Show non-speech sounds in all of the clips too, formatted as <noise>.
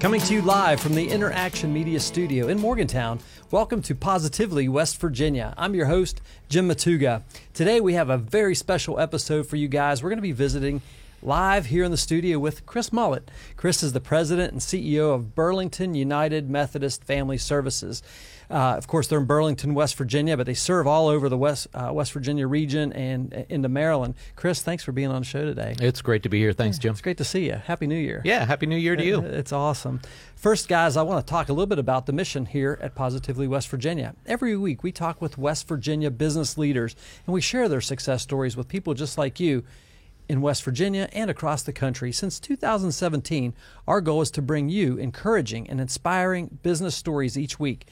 Coming to you live from the Interaction Media Studio in Morgantown. Welcome to Positively West Virginia. I'm your host, Jim Matuga. Today we have a very special episode for you guys. We're going to be visiting live here in the studio with Chris Mullett. Chris is the president and CEO of Burlington United Methodist Family Services. Uh, of course, they're in Burlington, West Virginia, but they serve all over the West uh, West Virginia region and uh, into Maryland. Chris, thanks for being on the show today. It's great to be here. Thanks, Jim. It's great to see you. Happy New Year. Yeah, Happy New Year to you. It's awesome. First, guys, I want to talk a little bit about the mission here at Positively West Virginia. Every week, we talk with West Virginia business leaders and we share their success stories with people just like you in West Virginia and across the country. Since 2017, our goal is to bring you encouraging and inspiring business stories each week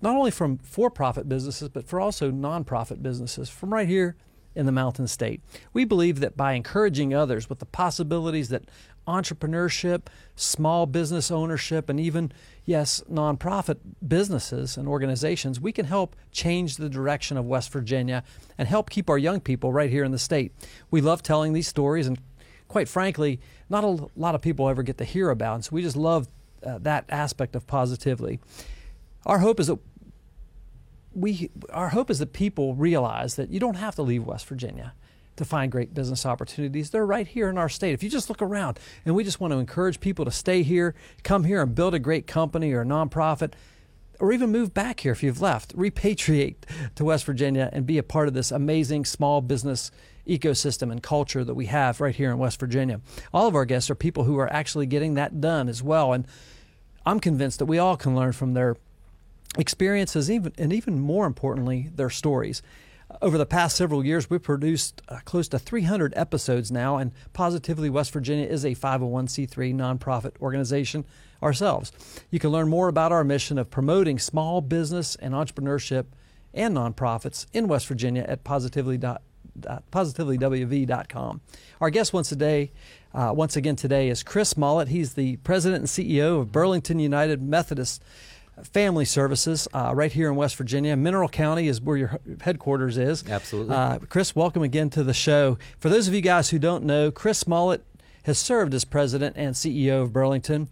not only from for profit businesses, but for also nonprofit businesses from right here in the Mountain State. We believe that by encouraging others with the possibilities that entrepreneurship, small business ownership, and even, yes, nonprofit businesses and organizations, we can help change the direction of West Virginia and help keep our young people right here in the state. We love telling these stories, and quite frankly, not a lot of people ever get to hear about. And so we just love uh, that aspect of positively. Our hope is that we our hope is that people realize that you don't have to leave West Virginia to find great business opportunities. They're right here in our state. If you just look around, and we just want to encourage people to stay here, come here and build a great company or a nonprofit, or even move back here if you've left, repatriate to West Virginia and be a part of this amazing small business ecosystem and culture that we have right here in West Virginia. All of our guests are people who are actually getting that done as well. And I'm convinced that we all can learn from their experiences, even and even more importantly, their stories. Over the past several years, we've produced uh, close to 300 episodes now, and Positively West Virginia is a 501c3 nonprofit organization ourselves. You can learn more about our mission of promoting small business and entrepreneurship and nonprofits in West Virginia at positively positivelyWV.com. Our guest once today, uh, once again today, is Chris Mullett. He's the president and CEO of Burlington United Methodist Family Services uh, right here in West Virginia. Mineral County is where your headquarters is. Absolutely. Uh, Chris, welcome again to the show. For those of you guys who don't know, Chris Mullett has served as president and CEO of Burlington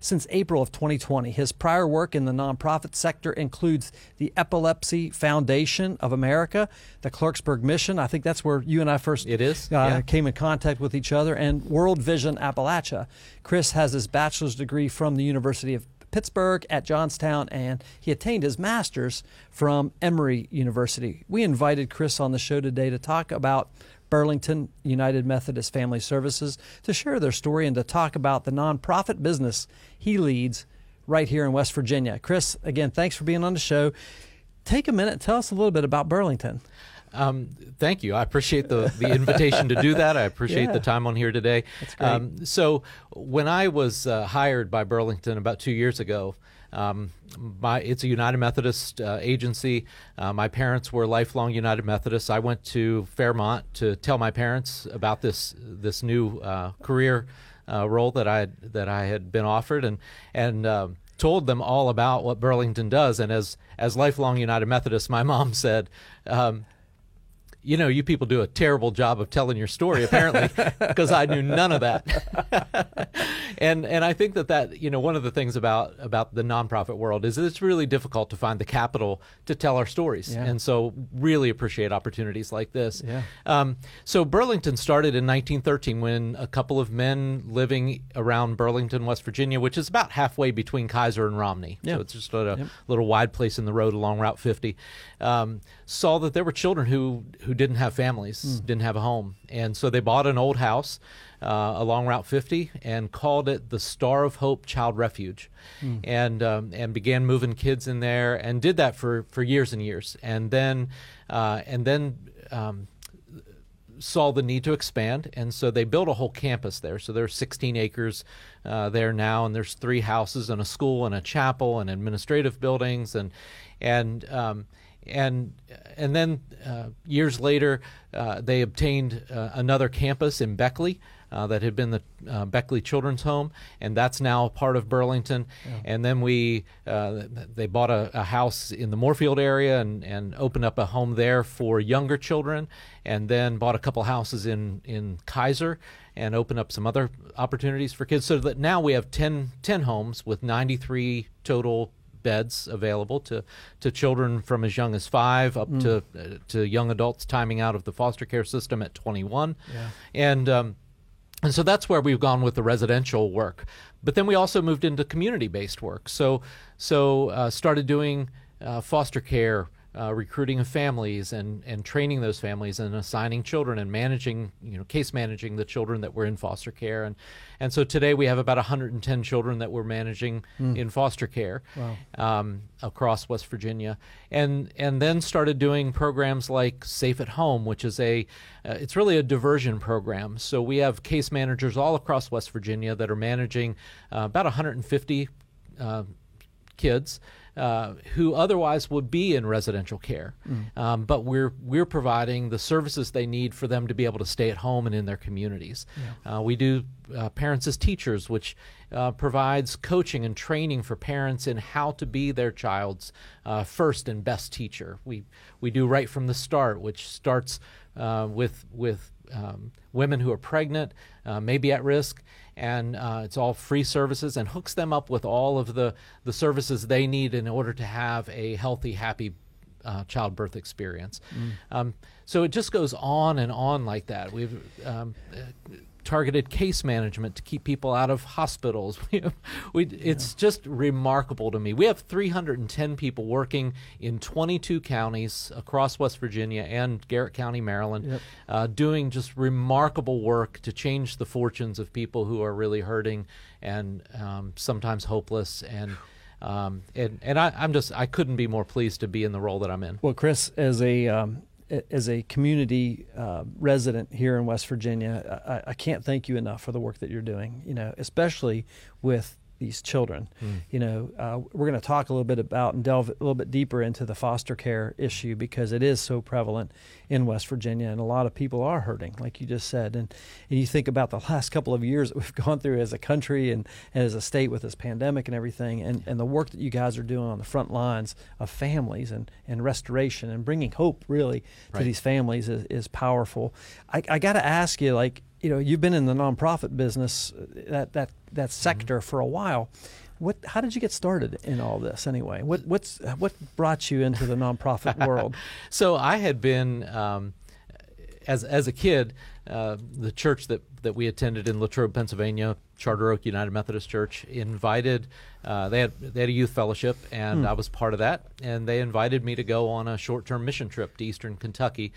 since April of 2020. His prior work in the nonprofit sector includes the Epilepsy Foundation of America, the Clarksburg Mission. I think that's where you and I first it is. Uh, yeah. came in contact with each other, and World Vision Appalachia. Chris has his bachelor's degree from the University of Pittsburgh at Johnstown, and he attained his master's from Emory University. We invited Chris on the show today to talk about Burlington United Methodist Family Services to share their story and to talk about the nonprofit business he leads right here in West Virginia. Chris, again, thanks for being on the show. Take a minute, tell us a little bit about Burlington. Um, thank you. I appreciate the, the invitation to do that. I appreciate yeah. the time on here today. That's great. Um, so, when I was uh, hired by Burlington about two years ago, um, my, it's a United Methodist uh, agency. Uh, my parents were lifelong United Methodists. I went to Fairmont to tell my parents about this this new uh, career uh, role that I had, that I had been offered, and and um, told them all about what Burlington does. And as as lifelong United Methodists, my mom said. You know, you people do a terrible job of telling your story, apparently, <laughs> because I knew none of that. <laughs> and and I think that that you know one of the things about about the nonprofit world is it's really difficult to find the capital to tell our stories, yeah. and so really appreciate opportunities like this. Yeah. Um, so Burlington started in 1913 when a couple of men living around Burlington, West Virginia, which is about halfway between Keyser and Romney, yeah. so it's just a yep. little wide place in the road along Route 50, um, saw that there were children who who didn't have families, mm. didn't have a home, and so they bought an old house uh, along Route 50 and called it the Star of Hope Child Refuge, mm. and um, and began moving kids in there and did that for, for years and years, and then uh, and then. Um, saw the need to expand, and so they built a whole campus there. So there's 16 acres uh, there now, and there's three houses and a school and a chapel and administrative buildings, and and um, and and then uh, years later, uh, they obtained uh, another campus in Beckley, uh, that had been the uh, Beckley Children's Home, and that's now part of Burlington. Yeah. And then we uh, they bought a, a, house in the Moorefield area and, and opened up a home there for younger children, and then bought a couple houses in in Keyser, and open up some other opportunities for kids. So that now we have 10, 10 homes with 93 total beds available to, to children from as young as five up Mm. to uh, to young adults timing out of the foster care system at 21. Yeah. And um, and so that's where we've gone with the residential work. But then we also moved into community-based work. So so uh, started doing uh, foster care. Uh, recruiting families and, and training those families and assigning children and managing you know case managing the children that were in foster care and and so today we have about 110 children that we're managing in foster care Wow. um, across West Virginia, and and then started doing programs like Safe at Home, which is a uh, it's really a diversion program. So we have case managers all across West Virginia that are managing uh, about 150 uh, kids. Uh, who otherwise would be in residential care, um, but we're we're providing the services they need for them to be able to stay at home and in their communities. Uh, we do uh, parents as teachers, which uh, provides coaching and training for parents in how to be their child's uh, first and best teacher. We we do right from the start, which starts uh, with with um, women who are pregnant, uh, maybe at risk, and uh, it's all free services and hooks them up with all of the the services they need in order to have a healthy, happy uh, childbirth experience. Um, so it just goes on and on like that. We've um, uh, targeted case management to keep people out of hospitals. <laughs> We, we, It's just remarkable to me. We have 310 people working in 22 counties across West Virginia and Garrett County, Maryland, Yep. uh, doing just remarkable work to change the fortunes of people who are really hurting and um, sometimes hopeless and. Um, and and I, I'm just I couldn't be more pleased to be in the role that I'm in. Well, Chris, as a um, a- as a community uh, resident here in West Virginia, I, I can't thank you enough for the work that you're doing. You know, especially with these children. You know, uh, we're going to talk a little bit about and delve a little bit deeper into the foster care issue because it is so prevalent in West Virginia, and a lot of people are hurting, like you just said. And, and you think about the last couple of years that <laughs> we've gone through as a country and, and as a state with this pandemic and everything, and, and the work that you guys are doing on the front lines of families and, and restoration and bringing hope really to Right. these families is, is powerful. I, I got to ask you, like, you know, you've been in the nonprofit business, uh, that that that sector for a while. What? How did you get started in all this anyway? What what's what brought you into the nonprofit <laughs> world? So I had been, um, as as a kid, uh, the church that that we attended in Latrobe, Pennsylvania, Charter Oak United Methodist Church, invited. Uh, they had they had a youth fellowship, and I was part of that. And they invited me to go on a short term mission trip to Eastern Kentucky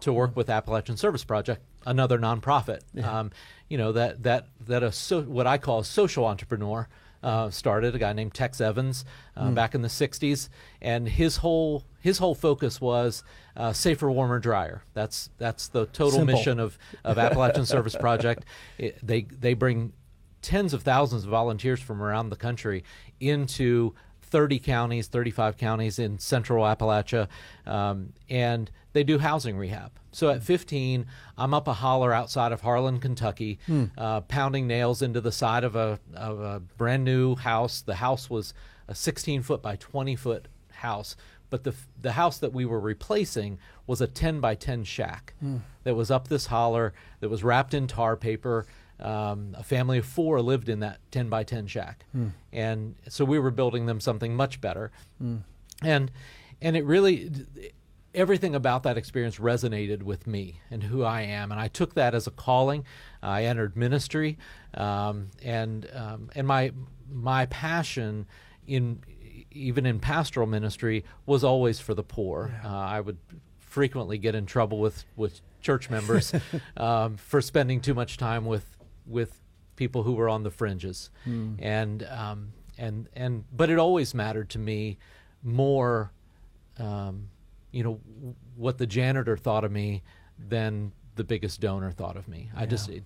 to work with Appalachian Service Project, another nonprofit. Um, you know that that that a so, what I call a social entrepreneur uh, started a guy named Tex Evans uh, back in the '60s, and his whole his whole focus was uh, safer, warmer, drier. That's that's the total Simple. mission of of Appalachian Service <laughs> Project. It, they they bring tens of thousands of volunteers from around the country into 30 counties, 35 counties in central Appalachia, um, and they do housing rehab. So at 15, I'm up a holler outside of Harlan, Kentucky, uh, pounding nails into the side of a, of a brand new house. The house was a 16 foot by 20 foot house, but the the house that we were replacing was a 10 by 10 shack that was up this holler that was wrapped in tar paper. Um, a family of four lived in that 10 by 10 shack, and so we were building them something much better, and and it really everything about that experience resonated with me and who I am, and I took that as a calling. I entered ministry, um, and um, and my my passion in even in pastoral ministry was always for the poor. Uh, I would frequently get in trouble with with church members <laughs> um, for spending too much time with with people who were on the fringes, and um, and and but it always mattered to me more um, you know what the janitor thought of me than the biggest donor thought of me. I just, it,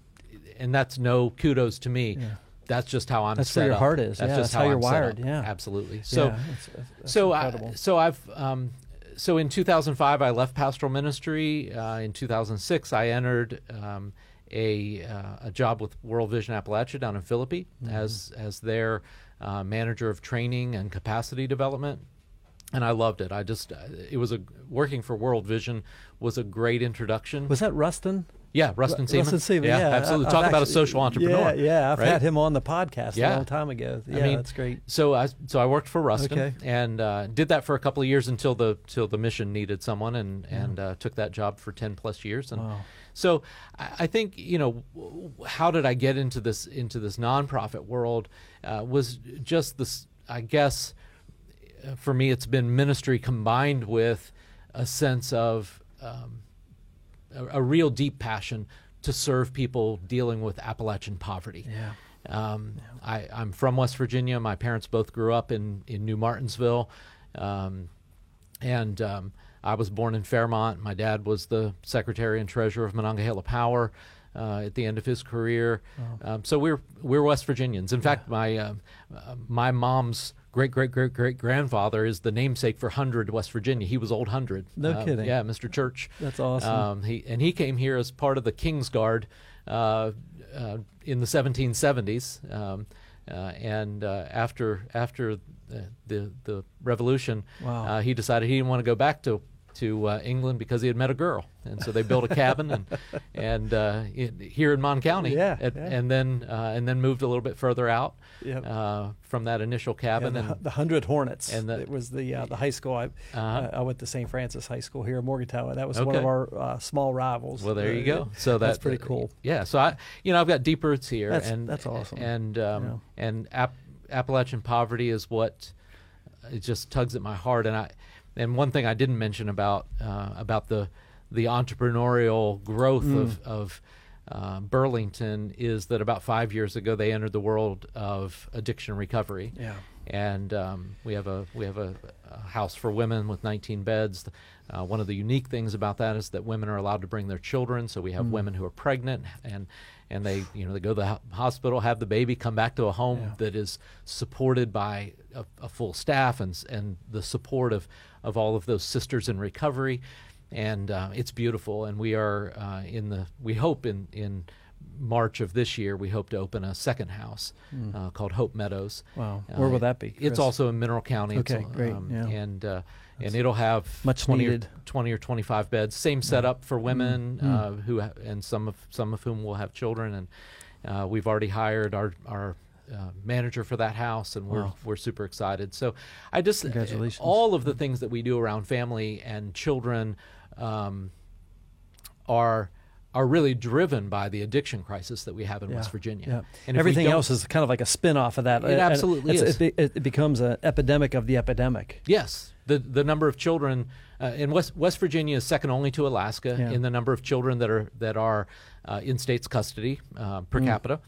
and that's no kudos to me. Yeah. That's just how I'm. That's set where your up. heart is. That's Yeah, just that's how you're I'm wired. Yeah. absolutely. So, Yeah, it's- that's so I, so I've um, so in 2005 I left pastoral ministry. Uh, in 2006 I entered um, a uh, a job with World Vision Appalachia down in Philippi Mm-hmm. as as their uh, manager of training and capacity development. And I loved it. I just uh, it was a working for World Vision was a great introduction. Was that Rustin? Yeah, Rustin Seaman. Rustin Seaman, Yeah, yeah, absolutely. I've Talk about a social entrepreneur. Yeah, yeah. I've right? had him on the podcast Yeah. a long time ago. Yeah, I mean, that's great. So I so I worked for Rustin Okay. and uh, did that for a couple of years until the till the mission needed someone and and uh, took that job for ten plus years and Wow. so I, I think you know how did I get into this into this nonprofit world uh, was just this I guess for me it's been ministry combined with a sense of um, a, a real deep passion to serve people dealing with Appalachian poverty. Yeah. Um, I, I'm from West Virginia. My parents both grew up in, in New Martinsville. Um, and um, I was born in Fairmont. My dad was the secretary and treasurer of Monongahela Power uh, at the end of his career. Um, so we're, we're West Virginians. In fact, my, um, uh, my mom's great great great great grandfather is the namesake for Hundred, West Virginia. He was Old Hundred. No Uh, kidding. Yeah, Mr. Church. That's awesome. Um, he and he came here as part of the King's Guard uh, uh, in the 1770s, um, uh, and uh, after after the the, the Revolution, Wow. uh, he decided he didn't want to go back to to uh, England because he had met a girl, and so they built a cabin and <laughs> and uh, here in Mon County, Yeah, at- yeah. and then uh, and then moved a little bit further out Yep. uh, from that initial Yeah, cabin, the, and the Hundred Hornets. and the- it was the uh, the high school. I Uh-huh. uh, I went to St. Francis High School here in Morgantown. That was one of our uh, small rivals. Well, there you go. So that's pretty cool. Yeah. So I, you know, I've got deep roots here, That's- and that's awesome. And um, Yeah. and App- Appalachian poverty is what it just tugs at my heart. And I, and one thing I didn't mention about uh, about the the entrepreneurial growth Mm. of of uh, Burlington is that about five years ago they entered the world of addiction recovery Yeah. and um, we have a we have a, a house for women with 19 beds. Uh, one of the unique things about that is that women are allowed to bring their children. So we have women who are pregnant and and they you know they go to the ho- hospital, have the baby, come back to a home Yeah. that is supported by a, a full staff and and the support of of all of those sisters in recovery. And uh, it's beautiful, and we are uh, in the. We hope in in March of this year, we hope to open a second house uh, called Hope Meadows. Hmm. Wow. Uh, Where will that be? It's also in Mineral County. It's, Okay, great, um, yeah. And uh, and it'll have Much 20 needed. Or, 20 or 25 beds. Same setup for women Mm. uh, who ha- and some of some of whom will have children. And uh, we've already hired our our uh, manager for that house, and we're Wow. we're super excited. So I just Congratulations. all of the things that we do around family and children um, are. Are really driven by the addiction crisis that we have in Yeah, West Virginia. Yeah. And Everything else is kind of like a spin off of that. It absolutely is. It, it becomes an epidemic of the epidemic. Yes, the the number of children uh, in West West Virginia is second only to Alaska Yeah. in the number of children that are that are uh, in state's custody uh, per capita,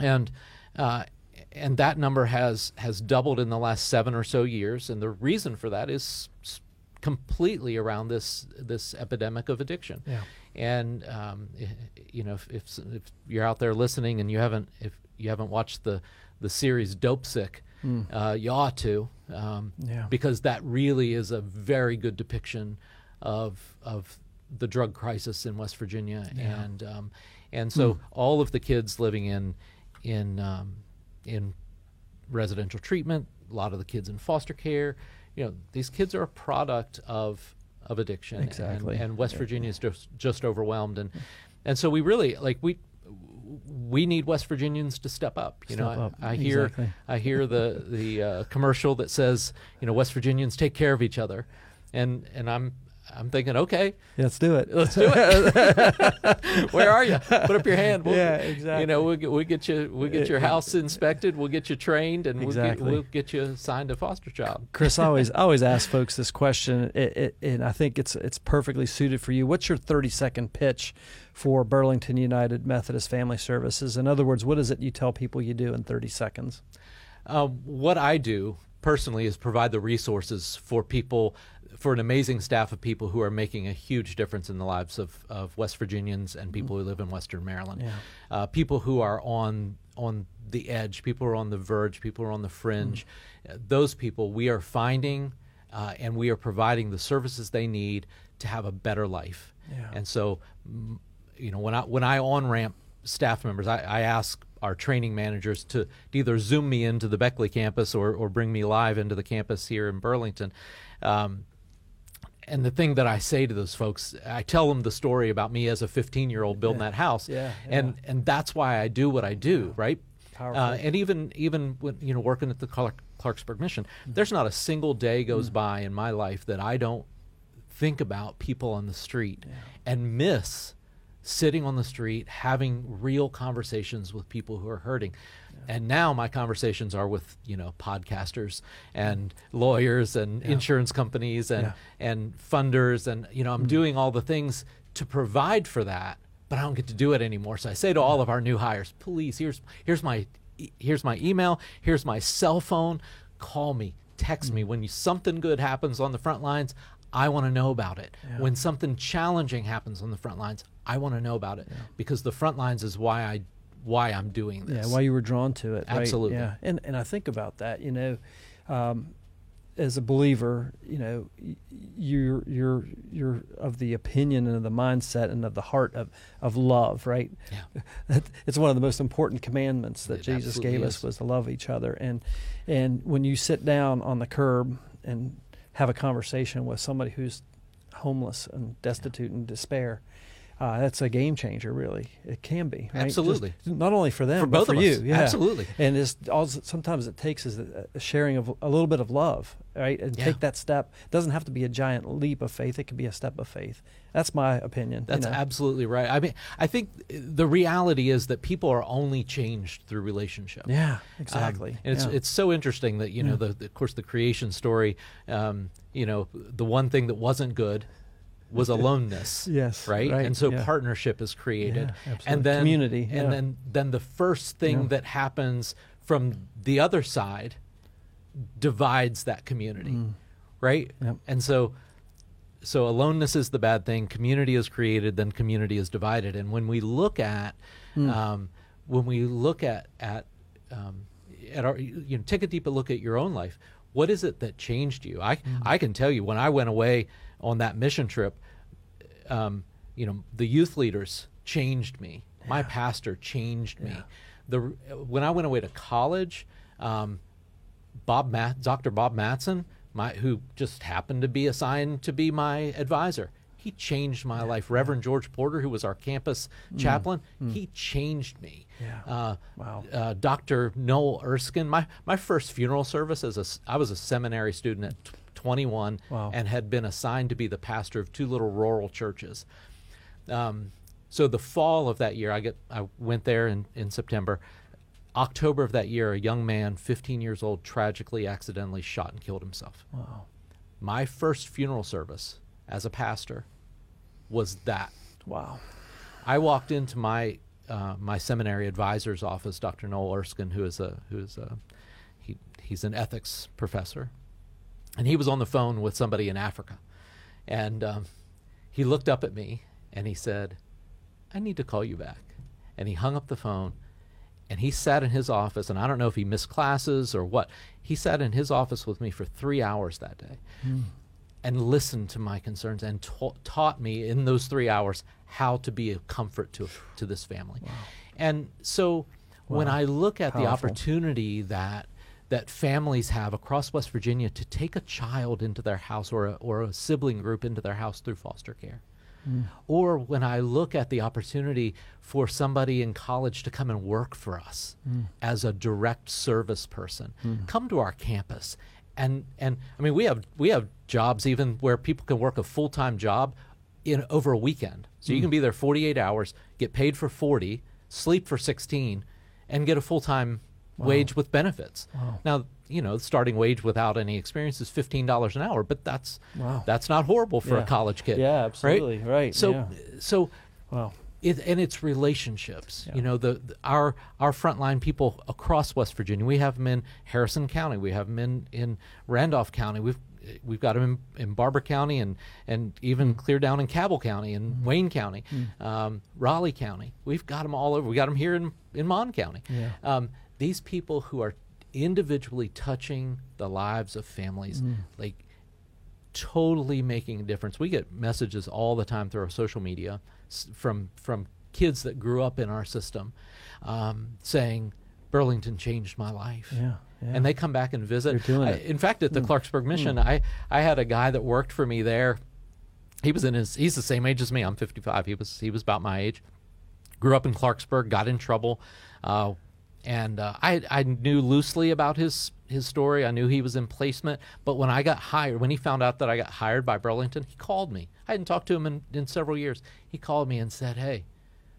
and uh, and that number has has doubled in the last seven or so years, and the reason for that is completely around this this epidemic of addiction. Yeah. And um, you know, if, if if you're out there listening and you haven't if you haven't watched the the series Dopesick, uh, you ought to, um, Yeah. because that really is a very good depiction of of the drug crisis in West Virginia, and um, and so all of the kids living in in um, in residential treatment, a lot of the kids in foster care, you know, these kids are a product of of addiction, and- Exactly. and, West Virginia is just just overwhelmed, and and so we really like we we need West Virginians to step up. You Step know, up. I, I hear Exactly. I hear the the uh, commercial that says you know West Virginians take care of each other, and and I'm I'm thinking okay, let's do it. let's do it. <laughs> Where are you? Put up your hand. We'll, Yeah, You know, we'll get, we'll get you we'll get your house inspected. We'll get you trained, and we'll, get, Exactly. we'll get you assigned a foster child. Chris, I always I always ask folks this question, it, it, and I think it's it's perfectly suited for you. What's your thirty second pitch for Burlington United Methodist Family Services? In other words, what is it you tell people you do in thirty seconds? Um, what I do personally is provide the resources for people, for an amazing staff of people who are making a huge difference in the lives of, of West Virginians and people who live in Western Maryland. Yeah. Uh, people who are on on the edge, people who are on the verge, people who are on the fringe. Uh, those people we are finding, uh, and we are providing the services they need to have a better life. Yeah. And so, mm, you know, when I when I on ramp staff members, I, I ask our training managers to, to either zoom me into the Beckley campus or or bring me live into the campus here in Burlington. Um, and the thing that I say to those folks, I tell them the story about me as a 15 year old building that house, Yeah, and and that's why I do what I do, right? Uh, and even even when you know working at the Clark, Clarksburg Mission, there's not a single day goes by in my life that I don't think about people on the street and miss sitting on the street having real conversations with people who are hurting. And now my conversations are with you know podcasters and lawyers and insurance companies and Yeah. and funders and you know I'm mm. doing all the things to provide for that but I don't get to do it anymore. So I say to all of our new hires, please, here's here's my here's my email, here's my cell phone. Call me, text mm. me when you, something good happens on the front lines. I want to know about it. When something challenging happens on the front lines, I want to know about it because the front lines is why I why I'm doing this. Yeah, why you were drawn to it. right? Absolutely. Yeah, and and I think about that. You know, um, as a believer, you know, you're you're you're of the opinion and of the mindset and of the heart of of love, right? Yeah. <laughs> It's one of the most important commandments that It Jesus gave us was to love each other. And and when you sit down on the curb and have a conversation with somebody who's homeless and destitute and despair. Uh, that's a game changer, really. It can be. Right? Just Absolutely. not only for them, For but both for of us. you. Yeah. Absolutely. And it's all sometimes it takes is a sharing of a little bit of love, right? And Yeah. take that step. It doesn't have to be a giant leap of faith. It can be a step of faith. That's my opinion. you That's know. absolutely right. I mean, I think the reality is that people are only changed through relationship. Yeah, Um, exactly. and it's yeah. it's so interesting that you know the, the of course the creation story. Um, you know, the one thing that wasn't good was <laughs> aloneness. Yes, Right? right, And so yeah. partnership is created. Yeah, absolutely. and then Community, And then then the first thing Yeah. that happens from the other side divides that community. Right? Mm. Yep. And so so aloneness is the bad thing community is created then community is divided and when we look at Hmm. um, when we look at at um, at our you know take a deeper look at your own life what is it that changed you i Hmm. i can tell you when i went away on that mission trip um, you know the youth leaders changed me my pastor changed me the when i went away to college um, Bob Matt, Dr. Bob Matson, my who just happened to be assigned to be my advisor. He changed my life. Reverend George Porter, who was our campus chaplain, he changed me. Mm. Yeah. Uh, Wow. Uh, Dr. Noel Erskine, my my first funeral service as a, I was a seminary student at 21 Wow. and had been assigned to be the pastor of two little rural churches. Um, so the fall of that year, I get I went there in, in September. October of that year, a young man, 15 years old, tragically, accidentally shot and killed himself. wow. My first funeral service as a pastor was that. Wow. I walked into my uh, my seminary advisor's office, Dr. Noel Erskine, who is a who is a he, he's an ethics professor, and he was on the phone with somebody in Africa, and um, he looked up at me and he said, "I need to call you back," and he hung up the phone, and he sat in his office, and I don't know if he missed classes or what. He sat in his office with me for three hours that day and listened to my concerns and ta- taught me in those three hours how to be a comfort to to this family. And so when I look at the opportunity that that families have across West Virginia to take a child into their house or a, or a sibling group into their house through foster care. Mm. Or when I look at the opportunity for somebody in college to come and work for us mm. as a direct service person, mm. come to our campus. And, and I mean we have we have jobs even where people can work a full time job in over a weekend. So you can be there 48 hours, get paid for 40, sleep for 16, and get a full time wage with benefits. Now, you know, the starting wage without any experience is $15 an hour, but that's Wow. that's not horrible for Yeah. a college kid. Yeah, absolutely. Right, So yeah. so Wow. it, and it's relationships. Yeah. You know, the, the- our our frontline people across West Virginia. We have them in Harrison County. We have them in, in Randolph County. We've we've got them in, in Barbour County and and even clear down in Cabell County and Wayne County, um, Raleigh County. We've got them all over. We got them here in in Mon County. Yeah. Um, these people who are individually touching the lives of families, like totally making a difference. We get messages all the time through our social media from from kids that grew up in our system um, saying Burlington changed my life. Yeah, yeah. And they come back and visit. I-. In fact, at the Clarksburg Mission, I, I had a guy that worked for me there he was in his he's the same age as me. I'm 55. He was he was about my age. Grew up in Clarksburg, got in trouble, uh, and uh, I I knew loosely about his his story. I knew he was in placement, but when I got hired, when he found out that I got hired by Burlington, he called me. I hadn't talked to him in, in several years. He called me and said, "Hey,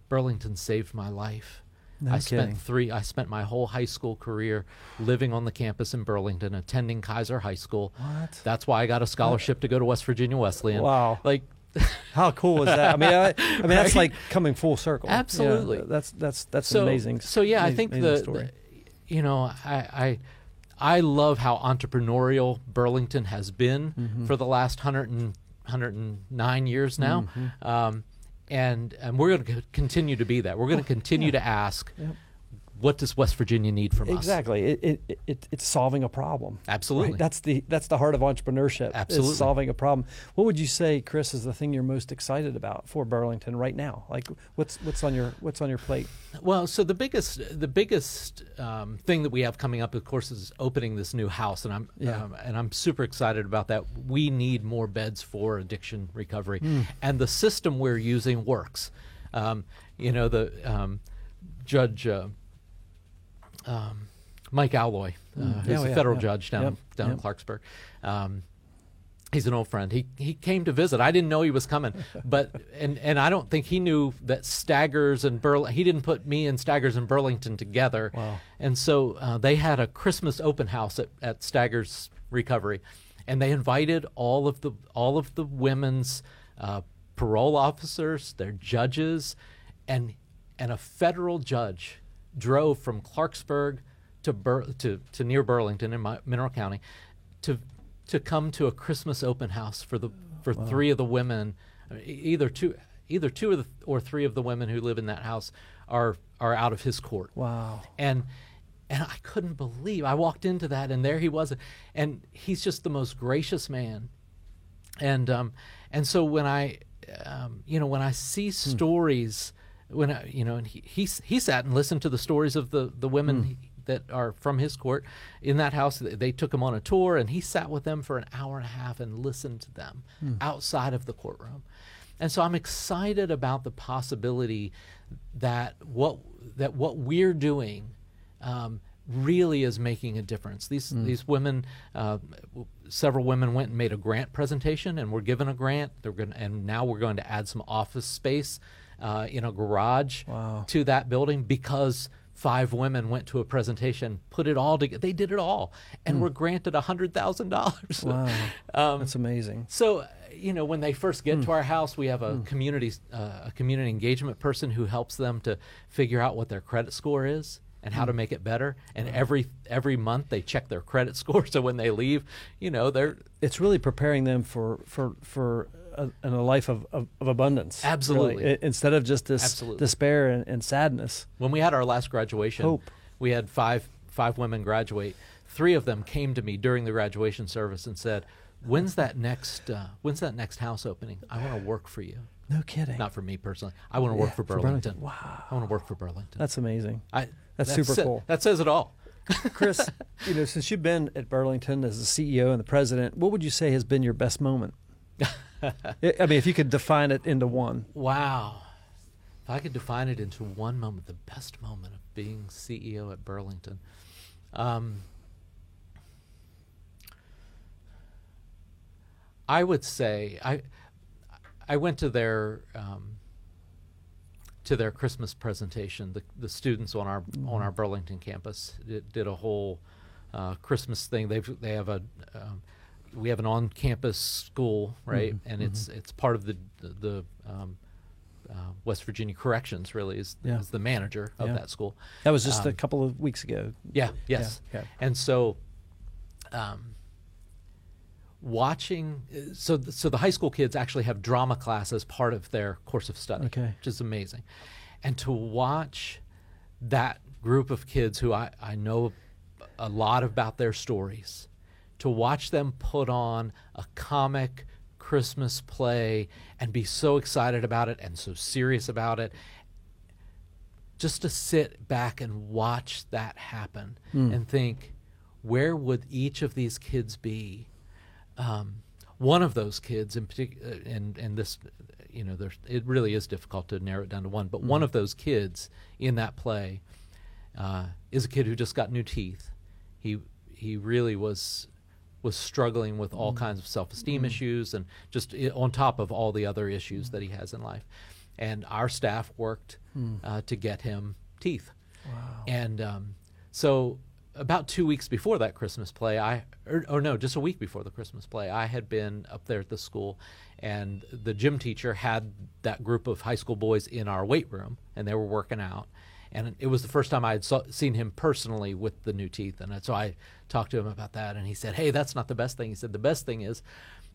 Burlington saved my life." No I kidding. spent three. I spent my whole high school career living on the campus in Burlington, attending Keyser High School. What? That's why I got a scholarship to go to West Virginia Wesleyan. Wow. Like, How cool is that? I mean, I, I mean that's <laughs> like coming full circle. Yeah, Absolutely. that's that's that's so amazing. So yeah, I think amazing the, the- you know, I, I I love how entrepreneurial Burlington has been Mm-hmm. for the last 100 109 years now. Mm-hmm. Um, and and we're going to continue to be that. We're going to continue to ask, Yep. What does West Virginia need from us? Exactly. It, it, it, it's solving a problem. Absolutely. Right? That's the that's the heart of entrepreneurship. is Absolutely. solving a problem. What would you say, Chris, is the thing you're most excited about for Burlington right now? Like, what's what's on your what's on your plate? Well, so the biggest the biggest um, thing that we have coming up, of course, is opening this new house, and I'm Yeah. um, and I'm super excited about that. We need more beds for addiction recovery, and the system we're using works. Um, you know, the um, judge uh, um, Mike Aloi, uh, who's Yeah, oh, a federal yeah. judge down Yep, down in. Clarksburg. Um, he's an old friend. He he came to visit. I didn't know he was coming, <laughs> but and and I don't think he knew that Staggers and Burl. He didn't put me and Staggers and Burlington together. Wow. And so uh, they had a Christmas open house at, at Staggers Recovery, and they invited all of the all of the women's uh, parole officers, their judges, and and a federal judge drove from Clarksburg to Bur- to to near Burlington in my, Mineral County to to come to a Christmas open house for the for three of the women, either two either two of the, or three of the women who live in that house are are out of his court. Wow. and and I couldn't believe I walked into that and there he was and he's just the most gracious man. And um and so when I um you know when I see stories when I, you know and he, he he sat and listened to the stories of the the women he- that are from his court in that house. They- took him on a tour and he sat with them for an hour and a half and listened to them outside of the courtroom. And so I'm excited about the possibility that what that what we're doing um, really is making a difference. These these women, uh, several women went and made a grant presentation, and were given a grant. They're going, and now we're going to add some office space uh, in a garage Wow. to that building because. Five women went to a presentation, put it all together. They did it all, and were granted a hundred thousand dollars. Wow. <laughs> Um, That's amazing. so, you know, when they first get to our house, we have a community uh, a community engagement person who helps them to figure out what their credit score is and how to make it better. And every every month they check their credit <laughs> score, so when they leave, you know, they're It's really preparing them for for for a, in a life of, of, of abundance. Absolutely. I- instead of just this Absolutely. despair and, and sadness. when we had our last graduation, Hope. we had five five women graduate. Three of them came to me during the graduation service and said, "When's that next uh, When's that next house opening? I want to work for you." No kidding. Not for me personally. I want to work Yeah, for for Burlington. Burlington. Wow. I want to work for Burlington. That's amazing. I, That's that super sa- cool. That says it all. <laughs> Chris, you know, since you've been at Burlington as the CEO and the president, what would you say has been your best moment? I mean, if you could define it into one. Wow. If I could define it into one moment, the best moment of being CEO at Burlington. Um, I would say I I went to their um, to their Christmas presentation. The the students on our on our Burlington campus did, did a whole uh, Christmas thing. They've they have a um, we have an on campus school, right? And it's it's part of the the um, uh, West Virginia Corrections. Really is, Yeah. is the manager of Yeah. that school. That was just a Um, couple of weeks ago. Yeah. Yes. yeah. And so, um, watching, so th- so the high school kids actually have drama class as part of their course of study, Okay. which is amazing. And to watch that group of kids who I, I know a lot about their stories, to watch them put on a comic Christmas play and be so excited about it and so serious about it just to sit back and watch that happen and think, where would each of these kids be? Um, one of those kids in particular, and and this, you know, there's it really is difficult to narrow it down to one. But one of those kids in that play uh, is a kid who just got new teeth. He he really was was struggling with all kinds of self-esteem issues and just on top of all the other issues that he has in life. And our staff worked uh, to get him teeth. And um, so about two weeks before that Christmas play, I or, or no, just a week before the Christmas play, I had been up there at the school, and the gym teacher had that group of high school boys in our weight room, and they were working out. And it was the first time I had saw, seen him personally with the new teeth, and so I talked to him about that, and he said, "Hey, that's not the best thing." He said, "The best thing is,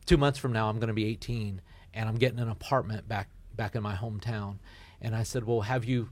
two months from now, I'm going to be 18, and I'm getting an apartment back back in my hometown." And I said, "Well, have you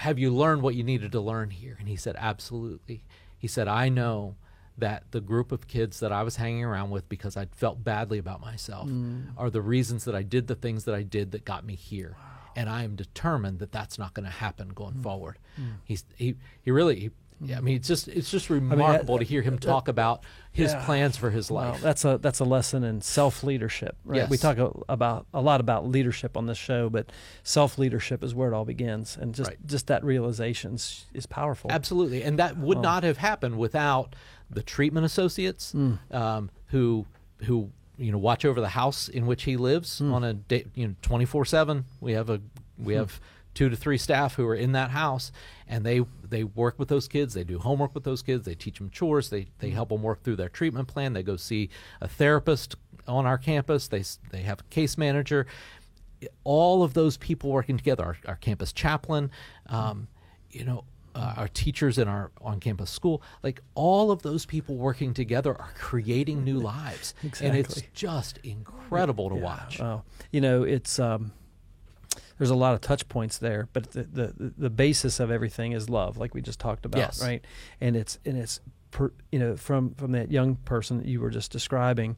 have you learned what you needed to learn here? And he said, Absolutely. He said, I know that the group of kids that I was hanging around with because I felt badly about myself mm. are the reasons that I did the things that I did that got me here. And I am determined that that's not going to happen going mm. forward. Mm. He's, he, he really, he, yeah, I mean, it's just, it's just remarkable to hear him talk about his yeah. plans for his Well, life. that's a that's a lesson in self leadership. Right? We talk a, about a lot about leadership on this show, but self leadership is where it all begins, and just Right. just that realization is, is powerful. Absolutely, and that would oh. not have happened without the treatment associates mm. um, who who you know watch over the house in which he lives hmm. on a day, you know twenty four seven. We have a we hmm. have two to three staff who are in that house, and they they work with those kids. They do homework with those kids. They teach them chores. They they hmm. help them work through their treatment plan. They go see a therapist on our campus. They they have a case manager all of those people working together, our, our campus chaplain, um, you know, uh, our teachers in our on-campus school, like all of those people working together are creating new <laughs> lives, and it's just incredible to Yeah, watch. Wow. You know, it's um, there's a lot of touch points there, but the, the the basis of everything is love, like we just talked about, Yes. right? And it's and it's per, you know from from that young person that you were just describing,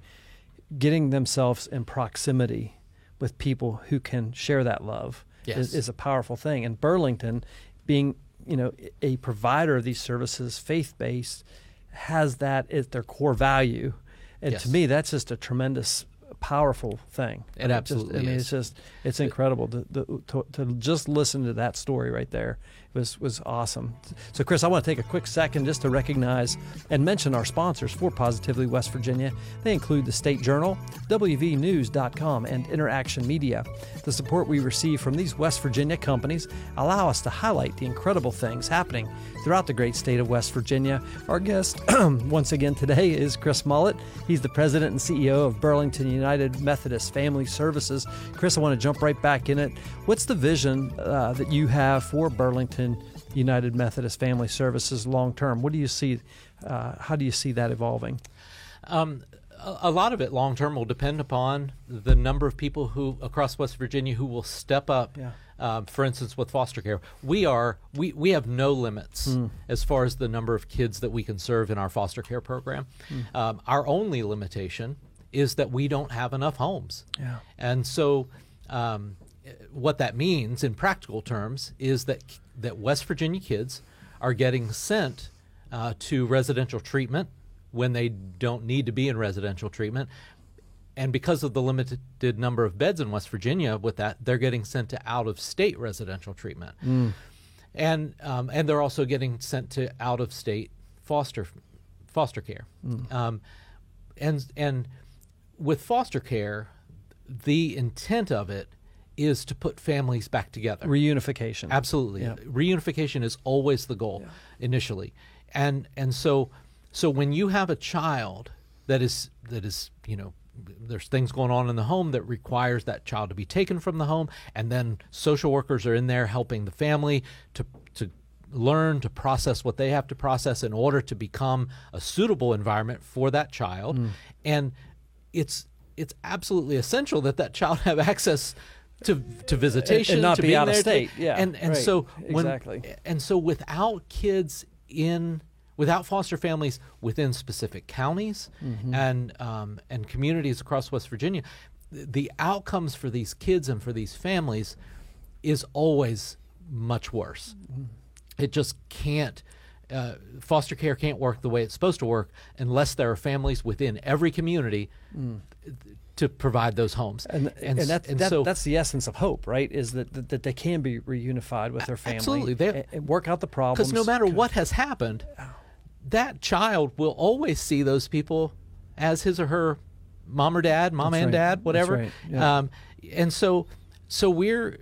getting themselves in proximity with people who can share that love Yes. is, is a powerful thing. And Burlington, being you know a provider of these services, faith based, has that as their core value. And to me, that's just a tremendous, powerful thing. It just- absolutely I mean, is. it's just it's incredible to, to, to just listen to that story right there was was awesome. So, Chris, I want to take a quick second just to recognize and mention our sponsors for Positively West Virginia. They include the State Journal, WVNews.com, and Interaction Media. The support we receive from these West Virginia companies allow us to highlight the incredible things happening throughout the great state of West Virginia. Our guest, <clears throat> once again today, is Chris Mullett. He's the president and CEO of Burlington United Methodist Family Services. Chris, I want to jump right back in it. What's the vision uh, that you have for Burlington United Methodist Family Services long term? What do you see? Uh, how do you see that evolving? Um, a, lot of it long term will depend upon the number of people who across West Virginia who will step up. Yeah. Um, for instance, with foster care, we are we, we have no limits as far as the number of kids that we can serve in our foster care program. Um, our only limitation is that we don't have enough homes. Yeah. And so, um, what that means in practical terms is that that West Virginia kids are getting sent uh, to residential treatment when they don't need to be in residential treatment. And because of the limited number of beds in West Virginia, with that, they're getting sent to out of state residential treatment. And, um, and they're also getting sent to out of state foster, foster care. Um, and, and with foster care, the intent of it is to put families back together. Reunification. Absolutely. Yeah. Reunification is always the goal initially. And and so so when you have a child that is that is, you know, there's things going on in the home that requires that child to be taken from the home and then social workers are in there helping the family to to learn to process what they have to process in order to become a suitable environment for that child Mm. and it's it's absolutely essential that that child <laughs> have access to to visitation not to be out of there, to- state. Yeah, and and right. so when Exactly. and so without kids in without foster families within specific counties Mm-hmm. and um, and communities across West Virginia, th- the outcomes for these kids and for these families is always much worse. Mm-hmm. It just can't. uh, foster care can't work the way it's supposed to work unless there are families within every community to provide those homes. And, and, s- that, and that, so- that's the essence of hope, right? Is that, that, that they can be reunified with their family absolutely. They- and, and work out the problems. Because no matter what has happened, that child will always see those people as his or her mom or dad, mom That's and right. dad, That's whatever. right. Yeah. Um, and so, so we're,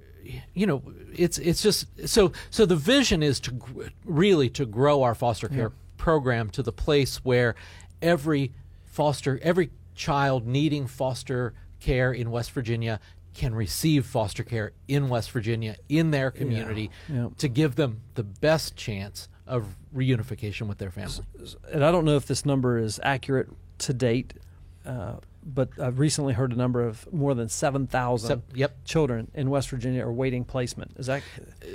you know, it's it's just so so the vision is to gr- really to grow our foster care program to the place where every foster every child needing foster care in West Virginia can receive foster care in West Virginia in their community Yeah. to give them the best chance of reunification with their family. and I don't know if this number is accurate to date, uh, but I've recently heard a number of more than 7,000 Sep- yep. children in West Virginia are waiting placement. Is that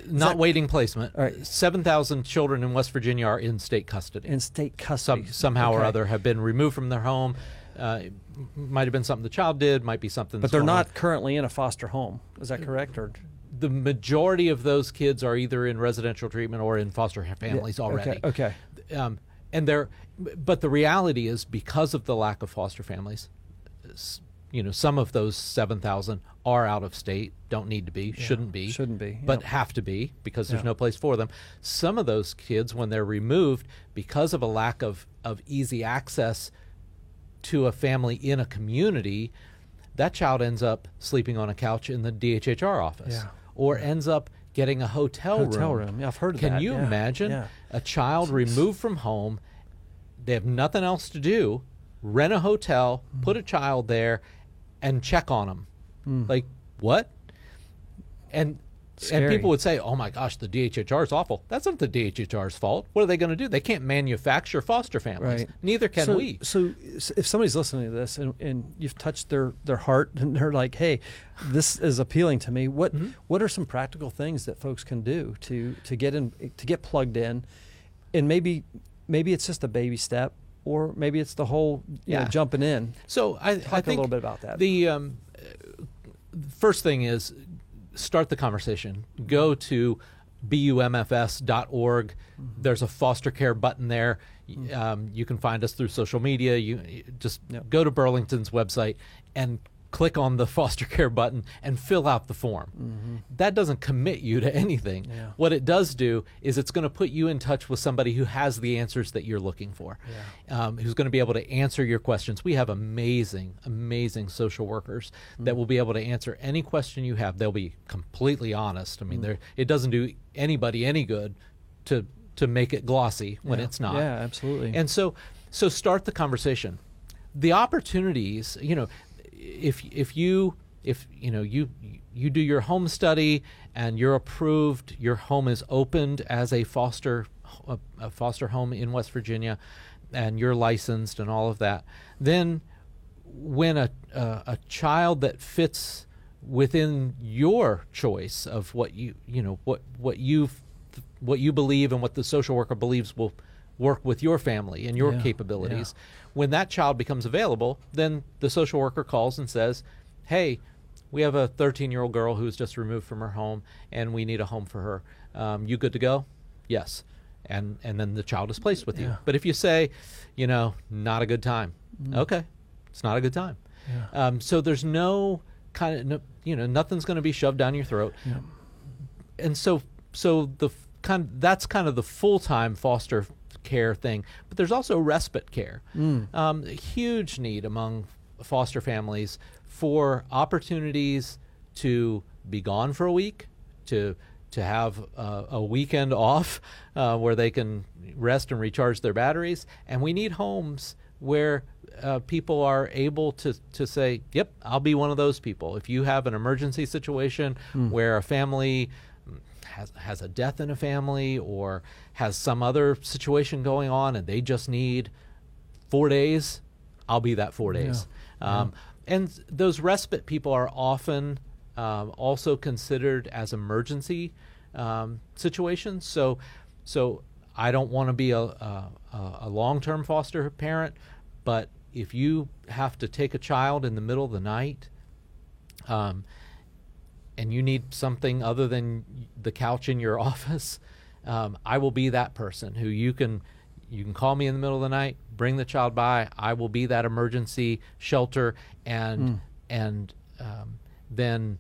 Not that- waiting placement. All right. Seven thousand children in West Virginia are in state custody. in state custody? Some, somehow or other have been removed from their home. Uh, might have been something the child did. Might be something. But they're going on. not currently in a foster home. Is that correct? Or The majority of those kids are either in residential treatment or in foster families already. Okay. okay. um, and they're, but the reality is because of the lack of foster families, you know, some of those seven thousand are out of state, don't need to be, shouldn't be, shouldn't be, but yeah. have to be because there's Yeah. no place for them. Some of those kids, when they're removed because of a lack of of easy access to a family in a community, that child ends up sleeping on a couch in the DHHR office, Yeah. or ends up getting a hotel, Hotel room. Yeah, I've heard of Can that. you Yeah. imagine Yeah. a child removed from home? They have nothing else to do. Rent a hotel, Mm. put a child there, and check on them. Mm. Like what? And Scary. and people would say, "Oh my gosh, the DHHR is awful." That's not the DHHR's fault. What are they going to do? They can't manufacture foster families. Right. Neither can so, we. So if somebody's listening to this and, and you've touched their, their heart and they're like, hey, this is appealing to me, what Mm-hmm. what are some practical things that folks can do to, to get in to get plugged in? And maybe maybe it's just a baby step or maybe it's the whole you know, jumping in. So I, I Talk a little bit about that. The um, first thing is start the conversation. Go to bumfs.org. Mm-hmm. There's a foster care button there. Y- Um, you can find us through social media. You, you just Yep. go to Burlington's website and click on the <laughs> foster care button and fill out the form. That doesn't commit you to anything. Mm-hmm. Yeah. What it does do is it's going to put you in touch with somebody who has the answers that you're looking for, um, who's going to be able to answer your questions. We have amazing, amazing social workers that will be able to answer any question you have. They'll be completely honest. I mean, they're, it doesn't do anybody any good to to make it glossy when Yeah. it's not. Yeah, absolutely. And so, so start the conversation. The opportunities, you know, if if you if you know you you do your home study and you're approved, your home is opened as a foster a, a foster home in West Virginia, and you're licensed and all of that. Then, when a a, a child that fits within your choice of what you you know what what you what you believe and what the social worker believes will work with your family and your Yeah, capabilities. When that child becomes available then the social worker calls and says hey we have a 13 year old girl who's just removed from her home and we need a home for her. Um, you good to go? Yes. And and then the child is placed with you. But if you say you know not a good time. Mm. okay it's not a good time. Um, so there's no kind of no, you know nothing's going to be shoved down your throat. Yeah. and so so the kind that's kind of the full time foster care thing. But there's also respite care. Um, huge need among foster families for opportunities to be gone for a week, to to have uh, a weekend <laughs> off uh, where they can rest and recharge their batteries. And we need homes where uh, people are able to, to say, yep, I'll be one of those people. If you have an emergency situation where a family mm, has, has a death in a family or has some other situation going on and they just need four days, I'll be that four days. Um, And those respite people are often um, also considered as emergency um, situations. So, so I don't want to be a, a, a long term foster parent, but if you have to take a child in the middle of the night, um, and you need something other than the couch in your <laughs> office, um, I will be that person who you can you can call me in the middle of the night, bring the child by. I will be that emergency shelter, and and um, then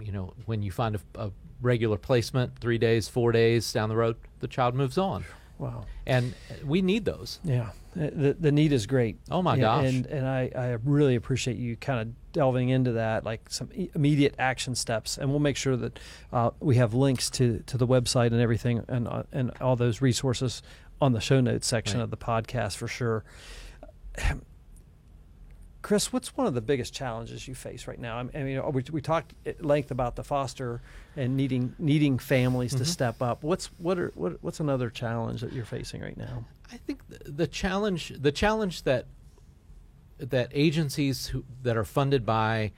you know when you find a, a regular placement, three days, four days down the road, the child moves on, Wow. and we need those. Yeah, the the need is great. Oh my Yeah, gosh. And and I, I really appreciate you kind of delving into that, like some immediate action steps, and we'll make sure that uh, we have links to to the website and everything, and uh, and all those resources on the show notes section Right. of the podcast for sure. <clears throat> Chris, what's one of the biggest challenges you face right now? I mean, we, we talked at length about the foster and needing needing families to Mhm. step up. What's what are what, what's another challenge that you're facing right now? I think the, the challenge the challenge that that agencies who, that are funded by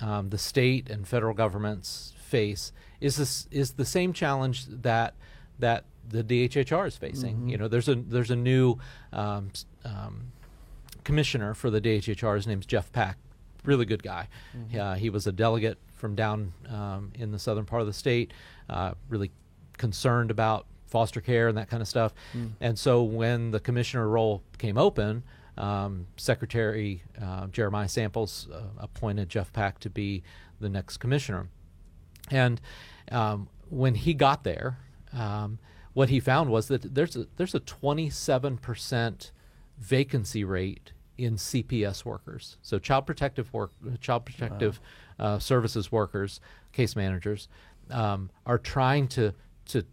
um, the state and federal governments face is this is the same challenge that that the DHHR is facing. You know, there's a there's a new um, um, commissioner for the DHHR. His name's Jeff Pack. Really good guy. Uh, he was a delegate from down um, in the southern part of the state. Uh, really concerned about foster care and that kind of stuff. And so when the commissioner role came open, um, Secretary uh, Jeremiah Samples uh, appointed Jeff Pack to be the next commissioner. And um, when he got there, um, what he found was that there's a, there's a 27% vacancy rate in CPS workers. So child protective work, child protective uh, services workers, case managers, um, are trying to to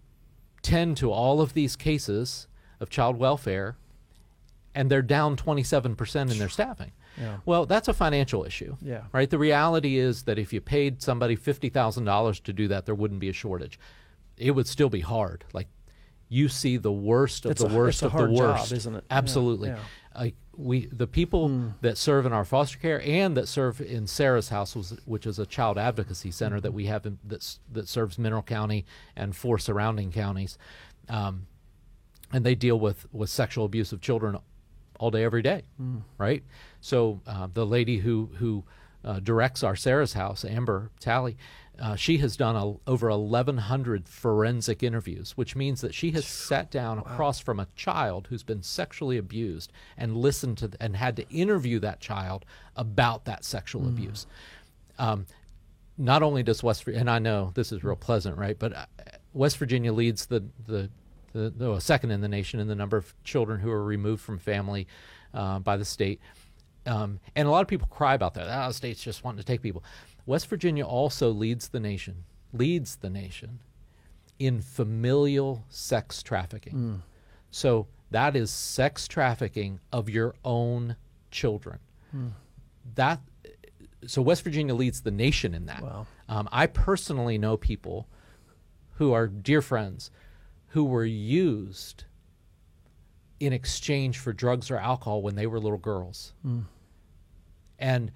tend to all of these cases of child welfare, and they're down 27% in their staffing. Yeah. Well, that's a financial issue. Yeah. Right? The reality is that if you paid somebody $50,000 to do that, there wouldn't be a shortage. It would still be hard. Like you see the worst of It's the a- worst it's a of hard the job, worst. isn't it? Absolutely. yeah. Like we the people that serve in our foster care and that serve in Sarah's house which is a child advocacy center that we have in, that's, that serves Mineral County and four surrounding counties. Um, and they deal with, with sexual abuse of children all day, every day, right? So uh, the lady who who uh, directs our Sarah's house, Amber Tally, uh, she has done a, over 1,100 forensic interviews, which means that she has sat down across from a child who's been sexually abused and listened to th- and had to interview that child about that sexual abuse. Um, not only does West Vir- and I know this is real pleasant, right? But uh, West Virginia leads the the, the, the second in the nation in the number of children who are removed from family uh, by the state. Um, and a lot of people cry about that. Oh, the state's just wanting to take people. West Virginia also leads the nation, leads the nation in familial sex trafficking. So that is sex trafficking of your own children. That so West Virginia leads the nation in that. Wow. Um, I personally know people who are dear friends who were used in exchange for drugs or alcohol when they were little girls. And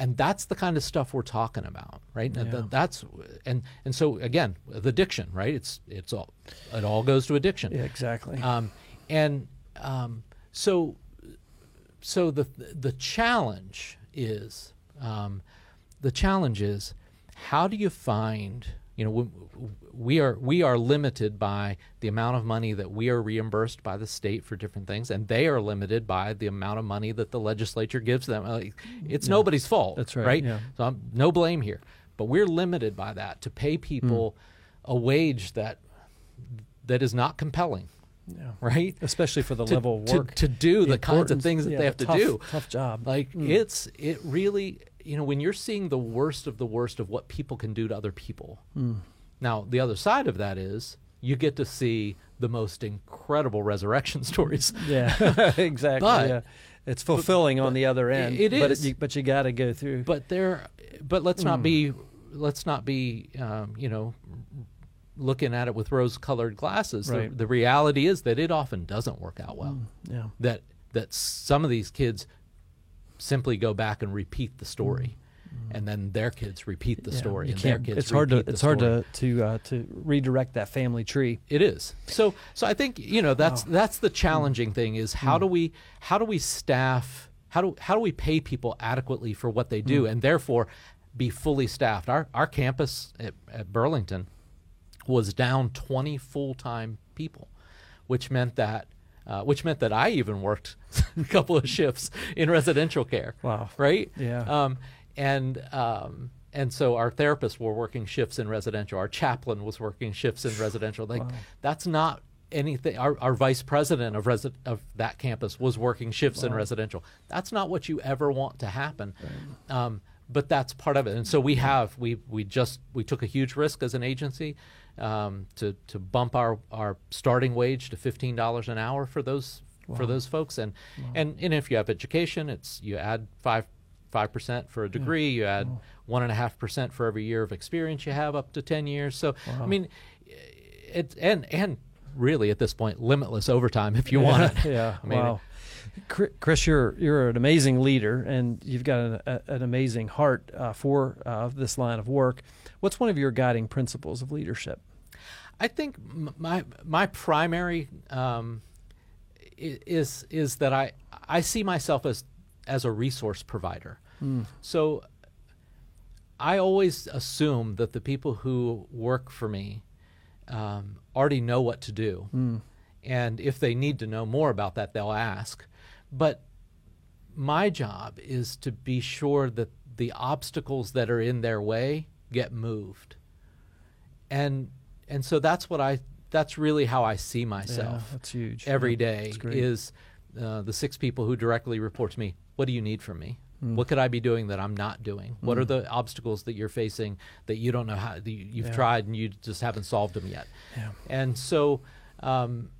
and that's the kind of stuff we're talking about, right? And th- that's and and so again, with addiction, right? It's it's all it all goes to addiction. Yeah, exactly. Um, and um, so, so the the challenge is um, the challenge is how do you find you know we, we are we are limited by the amount of money that we are reimbursed by the state for different things, and they are limited by the amount of money that the legislature gives them. It's nobody's fault. That's right, Right. yeah. So I'm, no blame here, but we're limited by that to pay people hmm. a wage that that is not compelling yeah. right? Especially for the To, level of to- work. to, do the kinds of things that yeah, they have the to do. Tough job. Like hmm. it's it really you know when you're seeing the worst of the worst of what people can do to other people. Now the other side of that is you get to see the most incredible resurrection <laughs> stories. yeah, <laughs> <laughs> exactly. But- yeah. It's fulfilling on the other end. it But, is. you, but you got to go through. But there, but let's Hmm. not be let's not be um, you know looking at it with rose-colored glasses. Right. The, the reality is that it often doesn't work out well. yeah. that that some of these kids simply go back and repeat the story, and then their kids repeat the Mm. Yeah, story, and their kids It's hard to it's hard to to uh, to redirect that family tree. It is. So so I think you know that's that's the challenging thing is how do we how do we staff how do how do we pay people adequately for what they do and therefore be fully staffed. Our our campus at, at Burlington was down 20 full-time people, which meant that uh, which meant that I even worked <laughs> a couple of shifts in residential care. Wow. Right? Yeah. Um, and um, and so our therapists were working shifts in residential. Our chaplain was working shifts in residential. Like Wow. that's not anything. Our, our vice president of resi- of that campus was working shifts in residential. That's not what you ever want to happen. Um, but that's part of it. And so we have we we just we took a huge risk as an agency um, to to bump our our starting wage to fifteen dollars an hour for those for those folks. And and and if you have education, it's you add five five percent for a degree. You add one and a half percent for every year of experience you have up to ten years. So I mean, it and and really at this point limitless overtime if you want it. <laughs> yeah. I mean, wow. Chris, you're you're an amazing leader, and you've got an, a, an amazing heart uh, for uh, this line of work. What's one of your guiding principles of leadership? I think my my primary um, is is that I I see myself as as a resource provider. So I always assume that the people who work for me um, already know what to do, and if they need to know more about that, they'll ask. But my job is to be sure that the obstacles that are in their way get moved and and so that's what I that's really how I see myself Yeah, that's huge. every day is uh, the six people who directly report to me. What do you need from me? Hmm. What could I be doing that I'm not doing? What are the obstacles that you're facing that you don't know how that you- you've Yeah. tried and you just haven't solved them yet? Yeah. And so, um,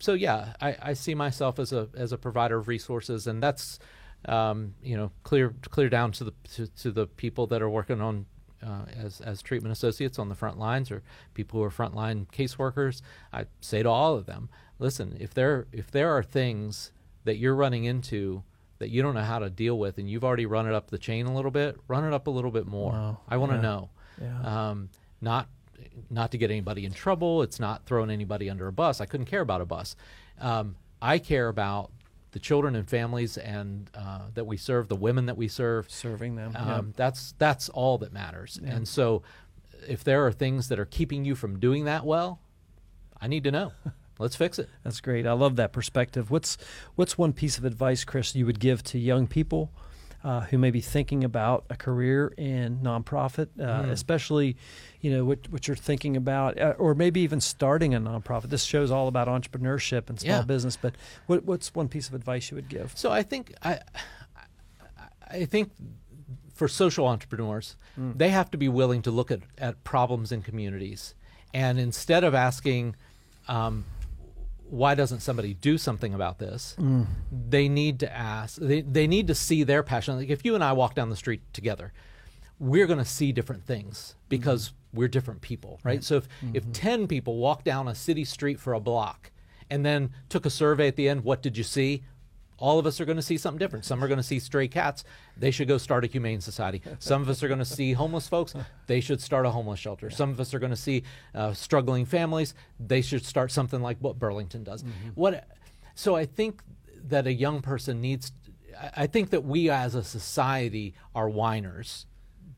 so yeah, I, I see myself as a as a provider of resources, and that's um, you know clear clear down to the to, to the people that are working on uh, as as treatment associates on the front lines or people who are frontline caseworkers. I say to all of them, listen, if there if there are things that you're running into that you don't know how to deal with, and you've already run it up the chain a little bit, run it up a little bit more. Wow. I want to Yeah. know Yeah. um, not not to get anybody in trouble. It's not throwing anybody under a bus. I couldn't care about a bus. Um, I care about the children and families and uh, that we serve, the women that we serve. Serving them. Um, That's that's all that matters. And so, if there are things that are keeping you from doing that well, I need to know. <laughs> Let's fix it. That's great. I love that perspective. What's what's one piece of advice, Chris, you would give to young people uh, who may be thinking about a career in nonprofit, uh, Mm. especially, you know, what what you're thinking about, uh, or maybe even starting a nonprofit. This show's all about entrepreneurship and small Yeah. business. But what, what's one piece of advice you would give? So I think I, I- I think for social entrepreneurs, they have to be willing to look at, at problems in communities, and instead of asking, um, why doesn't somebody do something about this? Mm. They need to ask. They, they need to see their passion. Like if you and I walk down the street together, we're going to see different things because mm-hmm. we're different people, right? So if, if mm-hmm. 10 people walk down a city street for a block and then took a survey at the end, what did you see? All of us are going to see something different. Some are going to see stray cats. They should go start a humane society. Some of us are going to see homeless folks. They should start a homeless shelter. Some of us are going to see uh, struggling families. They should start something like what Burlington does. Mm-hmm. What? So I think that a young person needs. I- think that we as a society are whiners,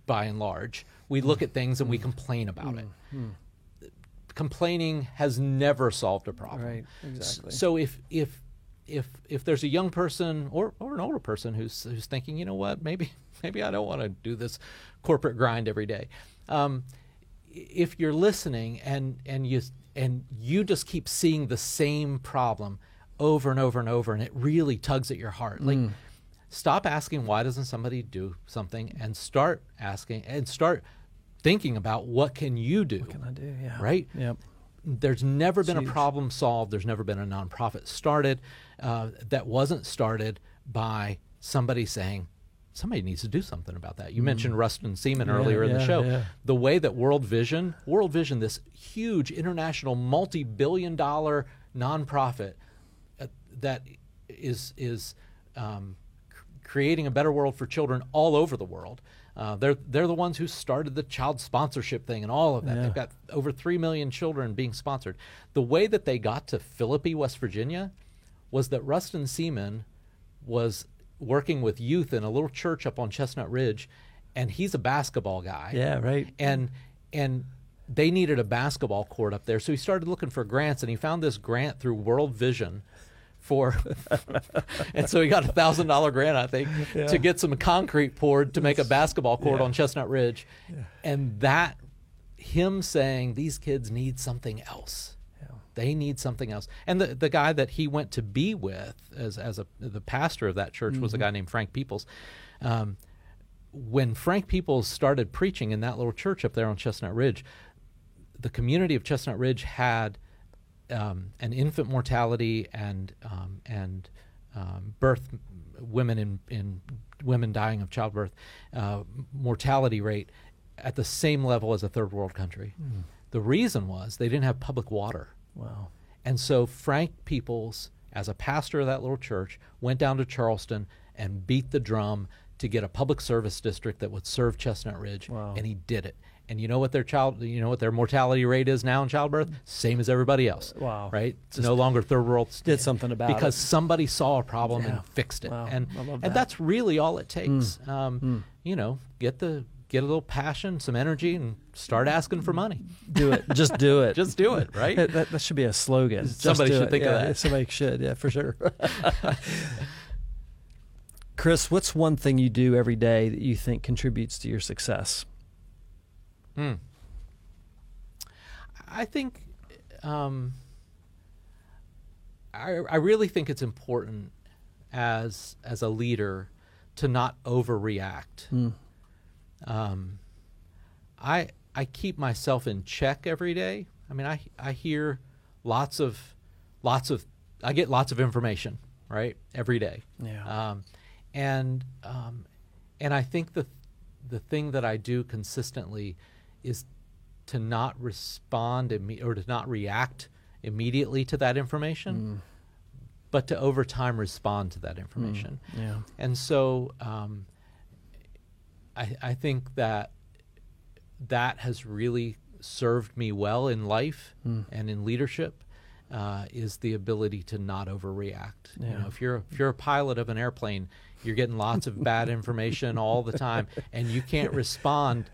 by and large. We look at things and we mm-hmm. complain about it. Mm-hmm. Complaining has never solved a problem. Right, exactly. So if if if if there's a young person or, or an older person who's who's thinking, you know what, maybe <laughs> maybe I don't want to do this corporate grind every day. Um, if you're listening and and you and you just keep seeing the same problem over and over and over, and it really tugs at your heart, like. Stop asking why doesn't somebody do something and start asking and start thinking about what can you do What can I do? Yeah. right Yep. There's never been huge. a problem solved. There's never been a nonprofit started uh, that wasn't started by somebody saying, somebody needs to do something about that. You mentioned Rustin Seaman Mm. Yeah, earlier in the show. yeah. The way that World Vision, World Vision, this huge international multi billion dollar nonprofit uh, that is, is um, creating a better world for children all over the world. Uh, they're they're the ones who started the child sponsorship thing and all of that. Yeah. They've got over three million children being sponsored. The way that they got to Philippi, West Virginia, was that Rustin Seaman was working with youth in a little church up on Chestnut Ridge, and he's a basketball guy. Yeah. Right. And and they needed a basketball court up there, so he started looking for grants, and he found this grant through World Vision for, <laughs> and so he got a thousand dollar grant, I think, Yeah. to get some concrete poured to make a basketball court Yeah. on Chestnut Ridge, and that him saying these kids need something else. They need something else. And the the guy that he went to be with as as a the pastor of that church was a guy named Frank Peoples. Um, when Frank Peoples started preaching in that little church up there on Chestnut Ridge, the community of Chestnut Ridge had um, an infant mortality and um, and um, birth women in, in women dying of childbirth uh, mortality rate at the same level as a third world country. The reason was they didn't have public water. Wow. And so Frank Peoples, as a pastor of that little church, went down to Charleston and beat the drum to get a public service district that would serve Chestnut Ridge, Wow. and he did it. And you know what their child, you know what their mortality rate is now in childbirth? Same as everybody else. Wow. Right? It's no longer third world. Did something about because it. Because somebody saw a problem Yeah. and fixed it. Wow. And love and that's really all it takes. Um, You know, get the get a little passion, some energy, and start asking for money. Do it. Just do <laughs> it. Just do it, right? That, that, that should be a slogan. Somebody should it. think of that. Somebody should, yeah, for sure. <laughs> Chris, what's one thing you do every day that you think contributes to your success? Hmm. I think, um, I, I really think it's important as as a leader to not overreact. Hmm. Um, I I keep myself in check every day. I mean, I I hear lots of lots of I get lots of information right every day. Yeah. Um, and um, and I think the the thing that I do consistently is to not respond imme- or to not react immediately to that information, but to over time respond to that information. Yeah. And so um, I, I think that that has really served me well in life and in leadership. Uh, is the ability to not overreact. You know, if you're if you're a pilot of an airplane, you're getting lots of bad information all the time, and you can't <laughs> respond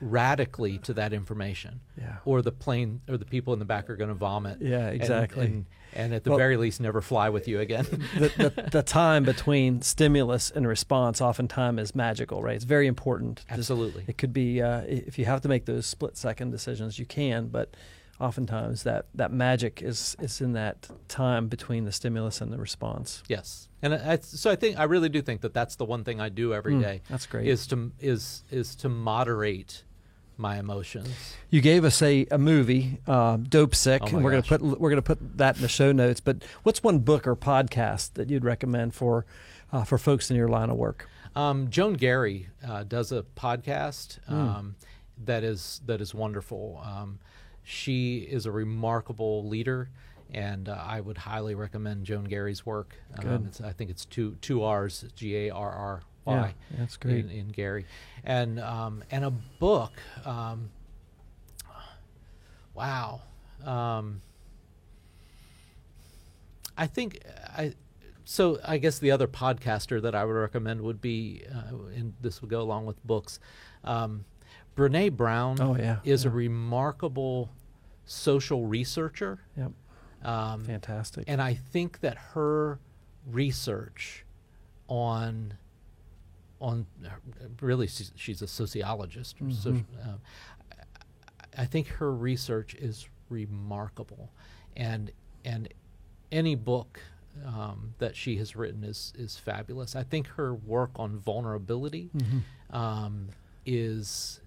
radically to that information. Yeah. Or the plane or the people in the back are going to vomit. Yeah, exactly. And, and, at the Well- very least, never fly with you again. <laughs> the, the, the time between stimulus and response oftentimes is magical, right? It's very important. Absolutely. it could be, uh, if you have to make those split second decisions, you can, but oftentimes that, that magic is, is in that time between the stimulus and the response. Yes, and I, I- so I think I really do think that that's the one thing I do every Mm, day. that's great. Is to is is to moderate my emotions. You gave us a, a movie, uh, Dopesick, Oh and we're gosh. gonna put we're gonna put that in the show notes. But what's one book or podcast that you'd recommend for uh, for folks in your line of work? Um, Joan Garry uh, does a podcast Hmm. um, that is that is wonderful. Um, she is a remarkable leader, and uh, I would highly recommend Joan Garry's work. Um, it's, I think it's two two R's, G A R R Yeah, that's great. In, in Garry, and um, and a book. Um, wow. Um, I think I. So I guess the other podcaster that I would recommend would be, uh, and this would go along with books. Um, Brene Brown Oh, yeah, is a remarkable social researcher, Yep, um, fantastic. and I think that her research on on really she's, she's a sociologist. or soci- um, I- I think her research is remarkable, and and any book um, that she has written is is fabulous. I think her work on vulnerability um, is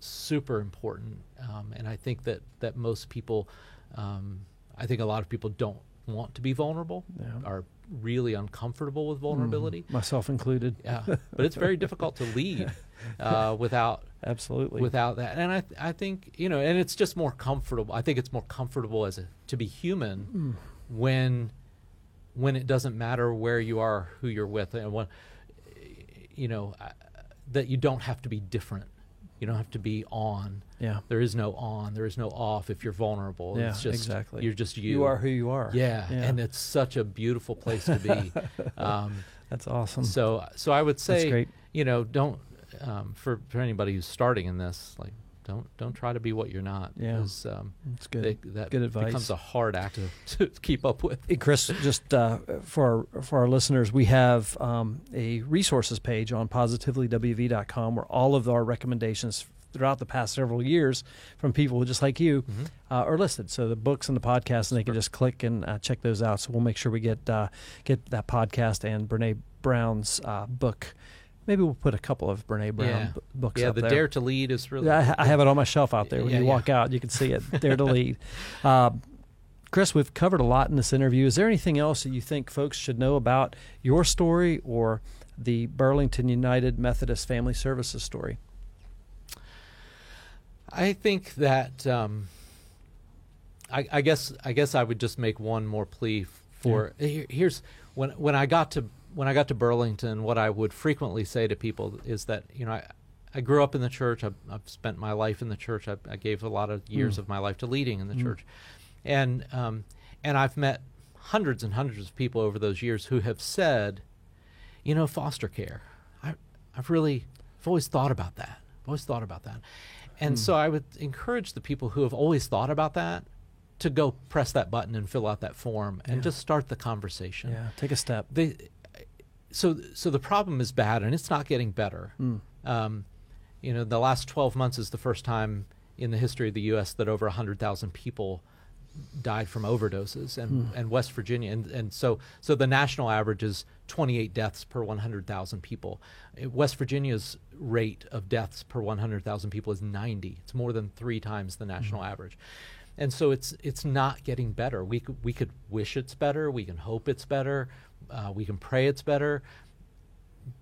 super important, um, and I think that that most people, um, I think a lot of people don't want to be vulnerable, Yeah. are really uncomfortable with vulnerability. Myself included. Yeah, but it's very difficult to lead <laughs> uh, without Absolutely. without that. And I I think you know, and it's just more comfortable. I think it's more comfortable as a to be human when when it doesn't matter where you are, who you're with, and when you know I- that you don't have to be different. You don't have to be on. yeah. There is no on. There is no off if you're vulnerable. Yeah, it's just, exactly. You're just you. You are who you are. Yeah, Yeah. and it's such a beautiful place to be. <laughs> um, That's awesome. so, so I would say, you know, don't um, for for anybody who's starting in this, like, don't don't try to be what you're not. Yeah. 'cause, um, It's good. they- that Good advice. becomes a hard act to, <laughs> to keep up with. Hey, Chris, just uh, for our, for our listeners, we have um, a resources page on positivelywv.com where all of our recommendations throughout the past several years from people just like you Mhm. uh, are listed. So the books and the podcast, and they can just click and uh, check those out. So we'll make sure we get uh, get that podcast and Brene Brown's uh, book. Maybe we'll put a couple of Brene Brown Yeah. b- books Yeah, the there. Dare to Lead is really. Yeah, I, I have it on my shelf out there. When Yeah, you yeah. walk out, you can see it. Dare to <laughs> lead. Uh, Chris, we've covered a lot in this interview. Is there anything else that you think folks should know about your story or the Burlington United Methodist Family Services story? I think that um, I, I guess I guess I would just make one more plea for here, here's when when I got to when I got to Burlington, what I would frequently say to people is that you know I, I grew up in the church. I've, I've spent my life in the church. I, I gave a lot of years Mm. of my life to leading in the Mm. church, and um, and I've met hundreds and hundreds of people over those years who have said, you know, foster care. I I've really I've always thought about that. I've always thought about that. And Hmm. so I would encourage the people who have always thought about that to go press that button and fill out that form and Yeah. just start the conversation. Yeah, take a step. They, so so the problem is bad and it's not getting better. Mm. Um, you know, the last 12 months is the first time in the history of the U.S. that over 100,000 people died from overdoses, and, Hmm. and West Virginia, and, and so so the national average is 28 deaths per 100,000 people. Uh, West Virginia's rate of deaths per 100,000 people is 90. It's more than three times the national average, and so it's it's not getting better. We could, we could wish it's better. We can hope it's better. Uh, we can pray it's better.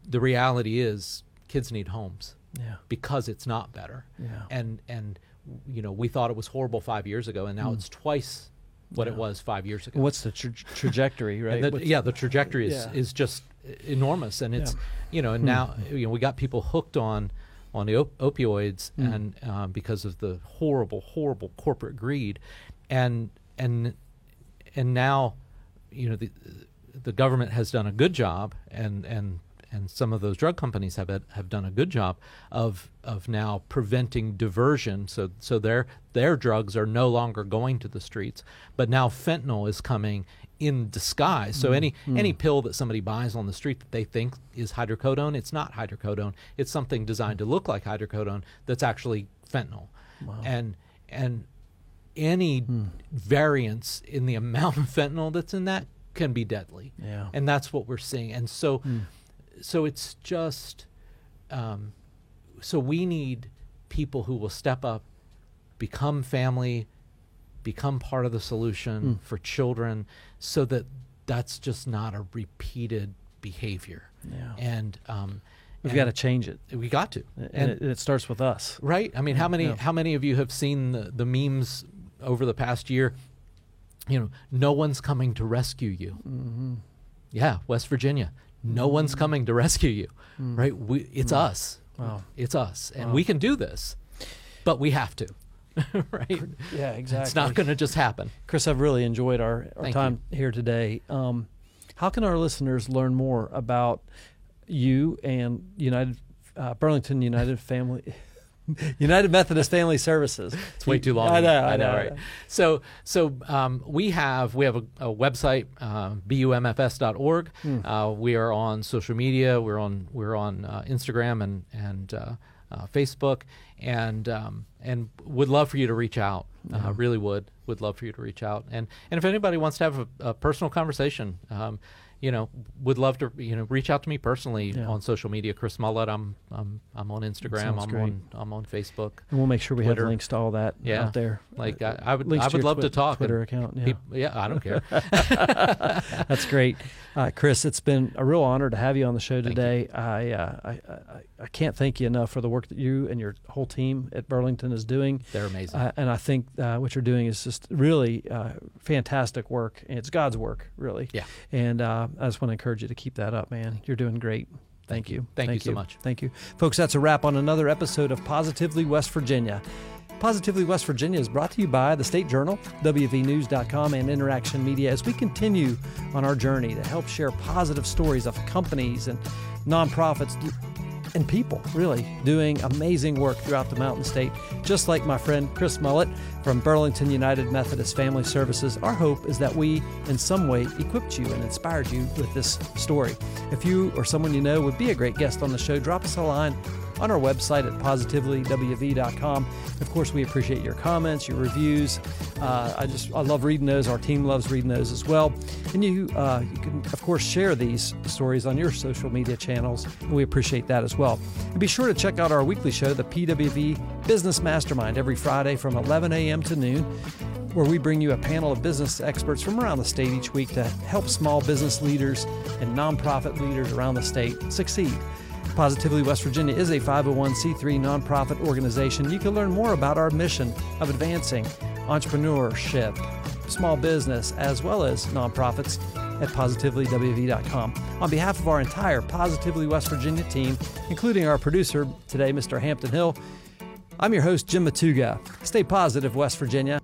The reality is, kids need homes Yeah, because it's not better yeah. and and you know we thought it was horrible five years ago and now Mm. it's twice what it was five years ago what's the tra- trajectory, right? The- yeah the trajectory is, Yeah. is just enormous and it's Yeah. you know and Hmm. now you know we got people hooked on on the op- opioids Mm. and um, because of the horrible horrible corporate greed and and and now you know the the government has done a good job and and and some of those drug companies have have done a good job of of now preventing diversion. So so their their drugs are no longer going to the streets but now fentanyl is coming in disguise. So any mm. any pill that somebody buys on the street that they think is hydrocodone it's not hydrocodone. It's something designed to look like hydrocodone that's actually fentanyl. Wow. and and any variance in the amount of fentanyl that's in that can be deadly yeah. and that's what we're seeing and so Mm. so it's just um, so we need people who will step up become family become part of the solution Mm. for children so that that's just not a repeated behavior Yeah. and um, We've got to change it, we got to and, and it, it starts with us. Right. I mean, how many Yeah. how many of you have seen the, the memes over the past year? You know, no one's coming to rescue you. Mm-hmm. Yeah, West Virginia. No one's coming to rescue you. Right? We, it's us. Mm. Wow. It's us, and Wow. we can do this, but we have to. <laughs> right? Yeah, exactly. It's not going to just happen. Chris, I've really enjoyed our, our Thank time here today. Um, how can our listeners learn more about you and United uh, Burlington United Family <laughs> <laughs> United Methodist Family Services? It's way too long. I know. I, know. right? So, so um, we have we have a, a website, uh, bumfs.org. Hmm. Uh, we are on social media. We're on we're on uh, Instagram and and uh, uh, Facebook, and um, and would love for you to reach out. Uh, really would would love for you to reach out. And and if anybody wants to have a, a personal conversation. Um, you know, would love to you know reach out to me personally Yeah. on social media. Chris Mullett, I'm I'm I'm on Instagram. I'm great. on I'm on Facebook. And we'll make sure we have links to all that Yeah. out there. Like Uh, I, I would I would love to talk. Twitter account. Yeah. peop- yeah, I don't care. <laughs> That's great, uh, Chris. It's been a real honor to have you on the show today. I, uh, I, I I can't thank you enough for the work that you and your whole team at Burlington is doing. They're amazing. Uh, and I think uh, what you're doing is just really uh, fantastic work. And it's God's work, really. Yeah. And uh, I just want to encourage you to keep that up, man. You're doing great. Thank, Thank you. you. Thank you so much. Thank you. Folks, that's a wrap on another episode of Positively West Virginia. Positively West Virginia is brought to you by the State Journal, WVNews.com, and Interaction Media as we continue on our journey to help share positive stories of companies and nonprofits and people, really, doing amazing work throughout the Mountain State. Just like my friend Chris Mullett from Burlington United Methodist Family Services, our hope is that we, in some way, equipped you and inspired you with this story. If you or someone you know would be a great guest on the show, drop us a line on our website at positivelywv.com. Of course, we appreciate your comments, your reviews. Uh, I just I love reading those. Our team loves reading those as well. And you uh, you can of course share these stories on your social media channels, and we appreciate that as well. And be sure to check out our weekly show, the PWV Business Mastermind, every Friday from 11 a.m. to noon where we bring you a panel of business experts from around the state each week to help small business leaders and nonprofit leaders around the state succeed. Positively West Virginia is a 501c3 nonprofit organization. You can learn more about our mission of advancing entrepreneurship, small business, as well as nonprofits at positivelywv.com. On behalf of our entire Positively West Virginia team, including our producer today, Mr. Hampton Hill, I'm your host, Jim Matuga. Stay positive, West Virginia.